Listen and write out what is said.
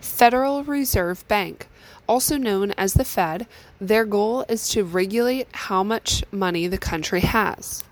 Federal Reserve Bank, also known as the Fed, their goal is to regulate how much money the country has.